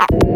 Ah.